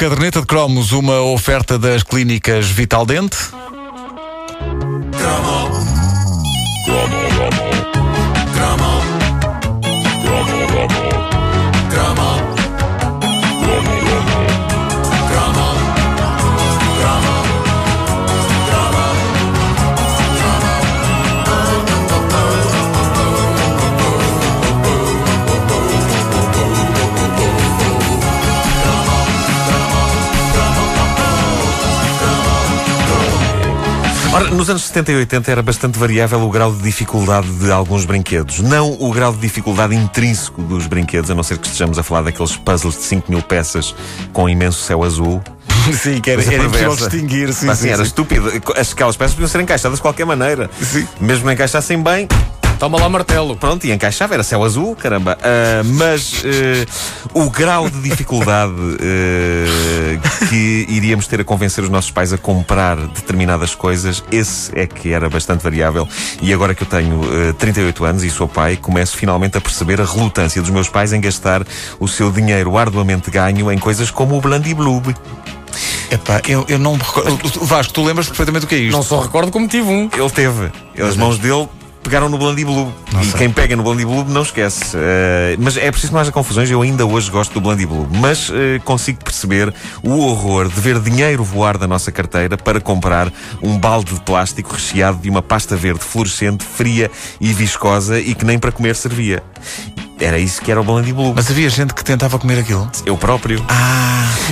Caderneta de cromos, uma oferta das clínicas Vital Dente. Ora, nos anos 70 e 80 era bastante variável o grau de dificuldade de alguns brinquedos. Não o grau de dificuldade intrínseco dos brinquedos, a não ser que estejamos a falar daqueles puzzles de 5 mil peças com imenso céu azul. Sim, que era, era impossível distinguir. Sim, sim, assim, era sim. estúpido. As- Aquelas peças podiam ser encaixadas de qualquer maneira. Sim. Mesmo que encaixassem bem, Toma lá martelo. pronto, e encaixava, era céu azul, caramba. Ah, mas eh, o grau de dificuldade eh, que iríamos ter a convencer os nossos pais a comprar determinadas coisas, esse é que era bastante variável. E agora que eu tenho eh, 38 anos e sou pai, começo finalmente a perceber a relutância dos meus pais em gastar o seu dinheiro arduamente ganho em coisas como o Blandiblub. Epá, eu, eu não me recordo. Vasco, tu lembras perfeitamente o que é isto? Não só recordo como tive um. Ele teve. As mãos dele pegaram no Blandiblub. E quem pega no Blandiblub não esquece. Eh, mas é preciso que não haja confusões. Eu ainda hoje gosto do Blandiblub. Mas eh, consigo perceber o horror de ver dinheiro voar da nossa carteira para comprar um balde de plástico recheado de uma pasta verde fluorescente, fria e viscosa e que nem para comer servia. Era isso que era o Blandiblub. Mas havia gente que tentava comer aquilo. Eu próprio.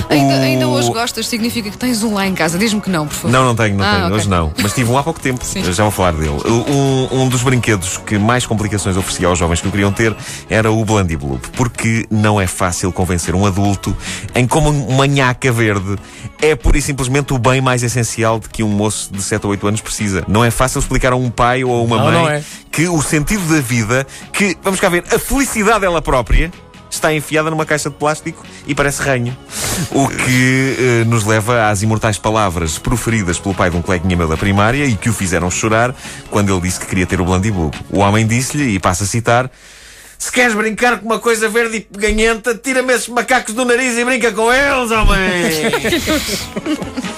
Ainda, O- ainda hoje gostas, significa que tens um lá em casa. Diz-me que não, por favor. Não, não tenho, não Ah, tenho. ok. Hoje não. Mas tive um há pouco tempo. Sim. Já vou falar dele. Um, um dos brinquedos que mais complicações oferecia aos jovens que o queriam ter era o Blandiblub. Porque não é fácil convencer um adulto em como uma nhaca verde é pura e simplesmente o bem mais essencial de que um moço de 7 ou 8 anos precisa. Não é fácil explicar a um pai ou a uma Não, mãe não é. Que o sentido da vida, que, vamos cá ver, a felicidade ela própria está enfiada numa caixa de plástico e parece ranho. O que eh, nos leva às imortais palavras proferidas pelo pai de um coleguinha meu da primária e que o fizeram chorar quando ele disse que queria ter o Blandibub. O homem disse-lhe, e passa a citar, se queres brincar com uma coisa verde e peganhenta, tira-me esses macacos do nariz e brinca com eles, homem!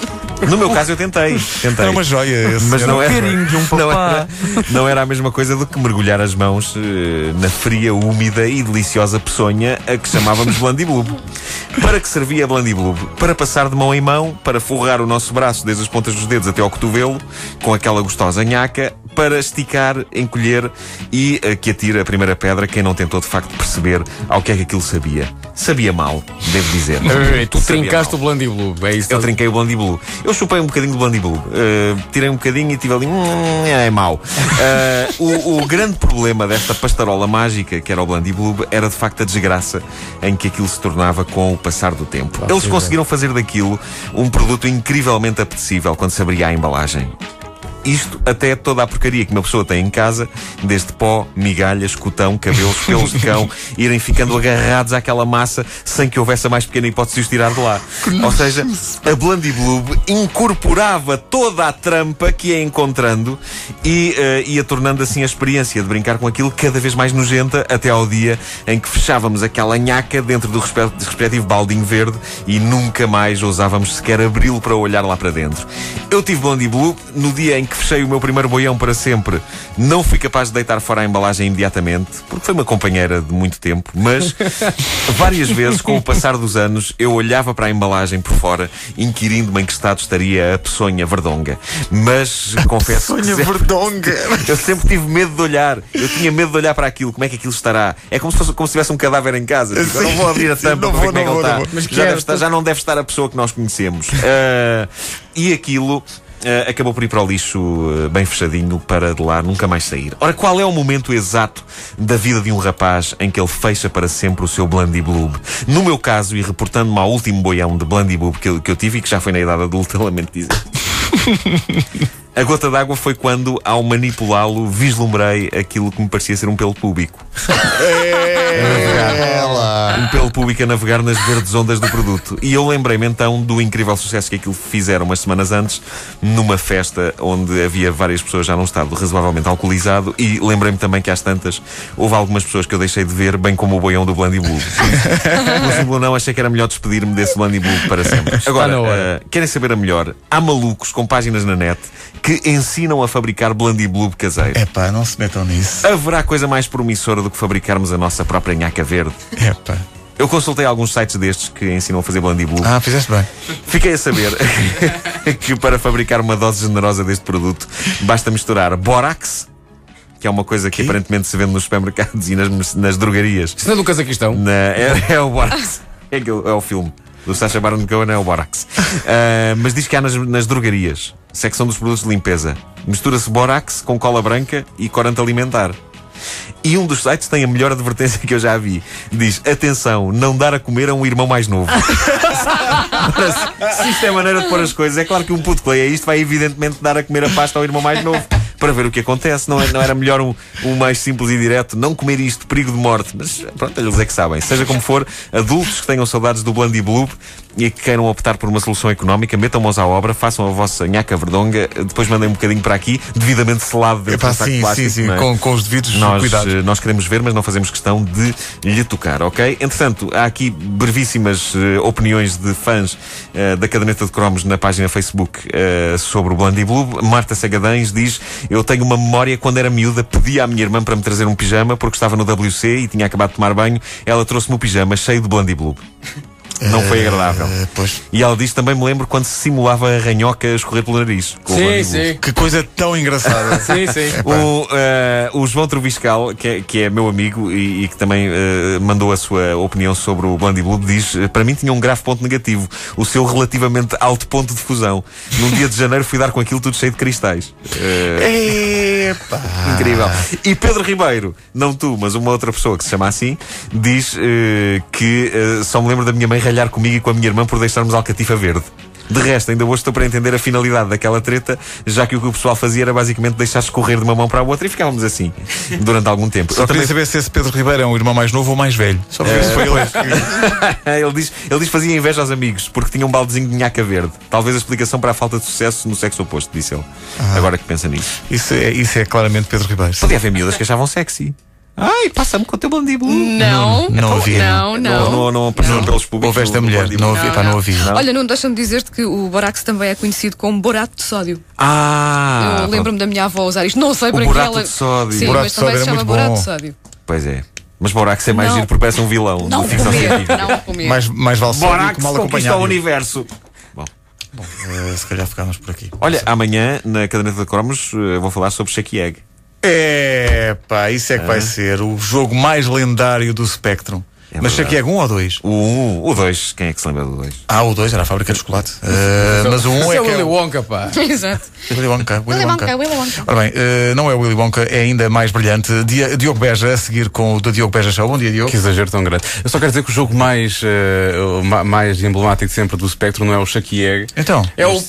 No meu caso eu tentei, tentei. Era uma joia esse. Mas não um era, de um não, papá. era, não era a mesma coisa do que mergulhar as mãos eh, na fria, úmida e deliciosa peçonha a que chamávamos Blandiblub. Para que servia Blandiblub? Para passar de mão em mão, para forrar o nosso braço desde as pontas dos dedos até ao cotovelo, com aquela gostosa nhaca, para esticar, encolher e eh, que atira a primeira pedra quem não tentou de facto perceber ao que é que aquilo sabia. Sabia mal, devo dizer. Ei, tu Sabia trincaste mal. o Blandiblue. É isso. Eu trinquei o Blandiblue. Eu chupei um bocadinho do Blandiblue. Uh, tirei um bocadinho e tive ali. "Hum, é mau. Uh, o, o grande problema desta pastarola mágica, que era o Blandiblue, era de facto a desgraça em que aquilo se tornava com o passar do tempo. Eles conseguiram fazer daquilo um produto incrivelmente apetecível quando se abria a embalagem. Isto até toda a porcaria que uma pessoa tem em casa, desde pó, migalhas, cotão, cabelos, pelos de cão, irem ficando agarrados àquela massa sem que houvesse a mais pequena hipótese de os tirar de lá. Ou seja, a Blandiblub incorporava toda a trampa que ia encontrando e eh, ia tornando assim a experiência de brincar com aquilo cada vez mais nojenta até ao dia em que fechávamos aquela nhaca dentro do respe- respectivo baldinho verde e nunca mais ousávamos sequer abri-lo para olhar lá para dentro. Eu tive Blandiblue no dia em que fechei o meu primeiro boião para sempre. Não fui capaz de deitar fora a embalagem imediatamente, porque foi uma companheira de muito tempo, mas várias vezes, com o passar dos anos, eu olhava para a embalagem por fora, inquirindo-me em que estado estaria a peçonha verdonga. Mas confesso que Sonha sempre- verdonga. eu sempre tive medo de olhar. Eu tinha medo de olhar para aquilo, como é que aquilo estará. É como se, fosse, como se tivesse um cadáver em casa. Tipo, eu não vou abrir a Sim, tampa para ver como é que ele está. já, estar- já não deve estar a pessoa que nós conhecemos. Ah, e aquilo. Ah, acabou por ir para o lixo ah, bem fechadinho para de lá nunca mais sair. Ora, qual é o momento exato da vida de um rapaz em que ele fecha para sempre o seu Blandiblub? No meu caso, e reportando-me ao último boião de Blandiblub que eu, que eu tive e que já foi na idade adulta, lamento dizer. A gota d'água foi quando, ao manipulá-lo, vislumbrei aquilo que me parecia ser um pelo público. Um pelo público a navegar nas verdes ondas do produto. E eu lembrei-me então do incrível sucesso que aquilo fizeram umas semanas antes, numa festa onde havia várias pessoas já num estado razoavelmente alcoolizado. E lembrei-me também que às tantas houve algumas pessoas que eu deixei de ver, bem como o boião do Blandy Blue. Simples não, achei que era melhor despedir-me desse Blandy Blue para sempre. Agora, eh, querem saber a melhor? Há malucos com páginas na net que ensinam a fabricar Blandy Blue caseiro. Epá, não se metam nisso. Haverá coisa mais promissora do que fabricarmos a nossa própria nhaca verde? Epá. Eu consultei alguns sites destes que ensinam a fazer Blandy Blue. Ah, fizeste bem. Fiquei a saber que para fabricar uma dose generosa deste produto basta misturar bórax, que é uma coisa que aparentemente se vende nos supermercados e nas, nas drogarias. Isso não é do Cazaquistão? Na- é, é o bórax. É, é o filme. Do Sacha Baron Cohen é o bórax. Ah, mas diz que há nas, nas drogarias, secção dos produtos de limpeza. Mistura-se bórax com cola branca e corante alimentar. E um dos sites tem a melhor advertência que eu já vi. Diz: atenção, não dar a comer a um irmão mais novo. Se, isto é maneira de pôr as coisas, é claro que um puto que leia isto vai evidentemente dar a comer a pasta ao irmão mais novo. Para ver o que acontece, não, é- não era melhor um, um mais simples e direto, não comer isto, perigo de morte. Mas pronto, eles é que sabem. Seja como for, adultos que tenham saudades do Blandy Blue e que queiram optar por uma solução económica, metam mãos à obra, façam a vossa nhaca verdonga, depois mandem um bocadinho para aqui, devidamente selado dentro Epá, um saco sim, plástico. sim, sim. é? Com, com os devidos Nós, cuidados. eh, nós queremos ver, mas não fazemos questão de lhe tocar, ok? Entretanto, há aqui brevíssimas eh, opiniões de fãs eh, da caderneta de cromos na página Facebook eh, sobre o Blandy Blue. Marta Segadães diz: Eu tenho uma memória quando era miúda, pedi à minha irmã para me trazer um pijama porque estava no WC e tinha acabado de tomar banho. Ela trouxe-me o pijama cheio de Blandy Blue. Não foi agradável. Eh, pois. E ela diz: Também me lembro quando se simulava a ranhoca a escorrer pelo nariz. Sim, sim. Que coisa tão engraçada. Sim, sim. O, eh, o João Troviscal, que é, que é meu amigo e, e que também eh, mandou a sua opinião sobre o Blondie Blue, diz: eh, Para mim tinha um grave ponto negativo, o seu relativamente alto ponto de fusão. Num dia de janeiro fui dar com aquilo tudo cheio de cristais. Eh, Epá. Incrível. E Pedro Ribeiro, não tu, mas uma outra pessoa que se chama assim, diz eh, que eh, só me lembro da minha mãe ralhar comigo e com a minha irmã por deixarmos alcatifa verde. De resto, ainda hoje estou para entender a finalidade daquela treta, já que o que o pessoal fazia era basicamente deixar escorrer de uma mão para a outra e ficávamos assim durante algum tempo. Só Eu queria também- saber se esse Pedro Ribeiro é um irmão mais novo ou mais velho. Só foi ele. ele, diz, ele diz fazia inveja aos amigos porque tinha um baldezinho de nhaca verde. Talvez a explicação para a falta de sucesso no sexo oposto, disse ele. Agora que pensa nisso. Isso é, isso é claramente Pedro Ribeiro. Podia haver miúdas que achavam sexy. Ai, passa-me com o teu bandíbulo. Não, não havia. Não, não. Não, não, não apareceram pelos públicos. Houve esta mulher. Não Não, pá, não não. havia. Olha, não deixa-me dizer-te que o borax também é conhecido como borato de sódio. Ah! Eu lembro-me da minha avó usar isto. Não sei para que borato ela. de sódio. Sim, Borato mas de também se chama muito borato bom. de sódio. Pois é. Mas Borax é mais Não. giro porque parece um vilão. Não de comer, não comer. Mais, mais vale sódio Borax que mal conquista acompanhado. o universo. Eh, se calhar ficámos por aqui. Olha, amanhã na caderneta de cromos eh, vou falar sobre Shake Egg. É pá, isso é que vai ser o jogo mais lendário do Spectrum. É Mas verdade. aqui é um ou dois? O 1, o 2, quem é que se lembra do 2? Ah, o dois era a fábrica de chocolate. Eh, mas o um é é o que é Willy Wonka, pá. Exato. Willy Wonka. Willy Willy Wonka. Wonka, Willy Wonka. Ora bem, eh, não é o Willy Wonka, é ainda mais brilhante. Dia- Diogo Beja a seguir com o da Diogo Beja Show. Bom dia, Diogo. Que exagero tão grande. Eu só quero dizer que o jogo mais, ma- mais emblemático sempre do Spectrum não é o Shaki Egg. Então, É o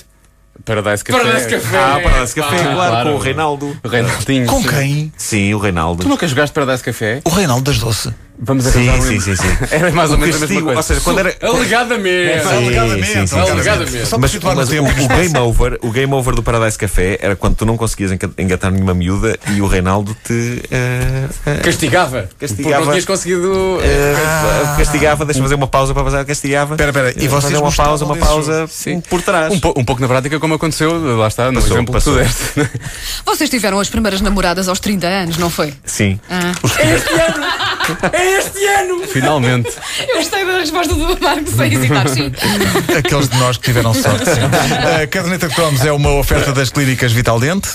Paradise Café. Paradise Café. Ah, Paradise Café, Ah, claro, com o Reinaldo. O Reinaldinho. com sim. quem? Sim, o Reinaldo. Tu nunca jogaste Paradise Café? O Reinaldo das Doce. Vamos Sim, arranjar um sim, sim, sim. Era mais ou menos a mesma castigo, coisa. ou seja, quando era- Alegadamente. Sim, alegadamente, sim, sim. Alegadamente. Só Mas, mas o, game over, o game over do Paradise Café era quando tu não conseguias engatar nenhuma miúda e o Reinaldo te eh, eh, Castigava. Castigava. Porque não tinhas conseguido. eh, castigava, deixa eu fazer uma pausa para passar, castigava. Espera, espera, e vocês fazer uma pausa, uma pausa Sim. por trás. Um, po- um pouco na prática, como aconteceu, lá está, no Passou, exemplo passou. que tu deste. Vocês tiveram as primeiras namoradas aos 30 anos, não foi? Sim. Ah. É este ano! Finalmente. Eu gostei da resposta do Marco sem hesitar. Sim. Aqueles de nós que tiveram sorte. sim. A caderneta de cromos é uma oferta das clínicas Vital Dente.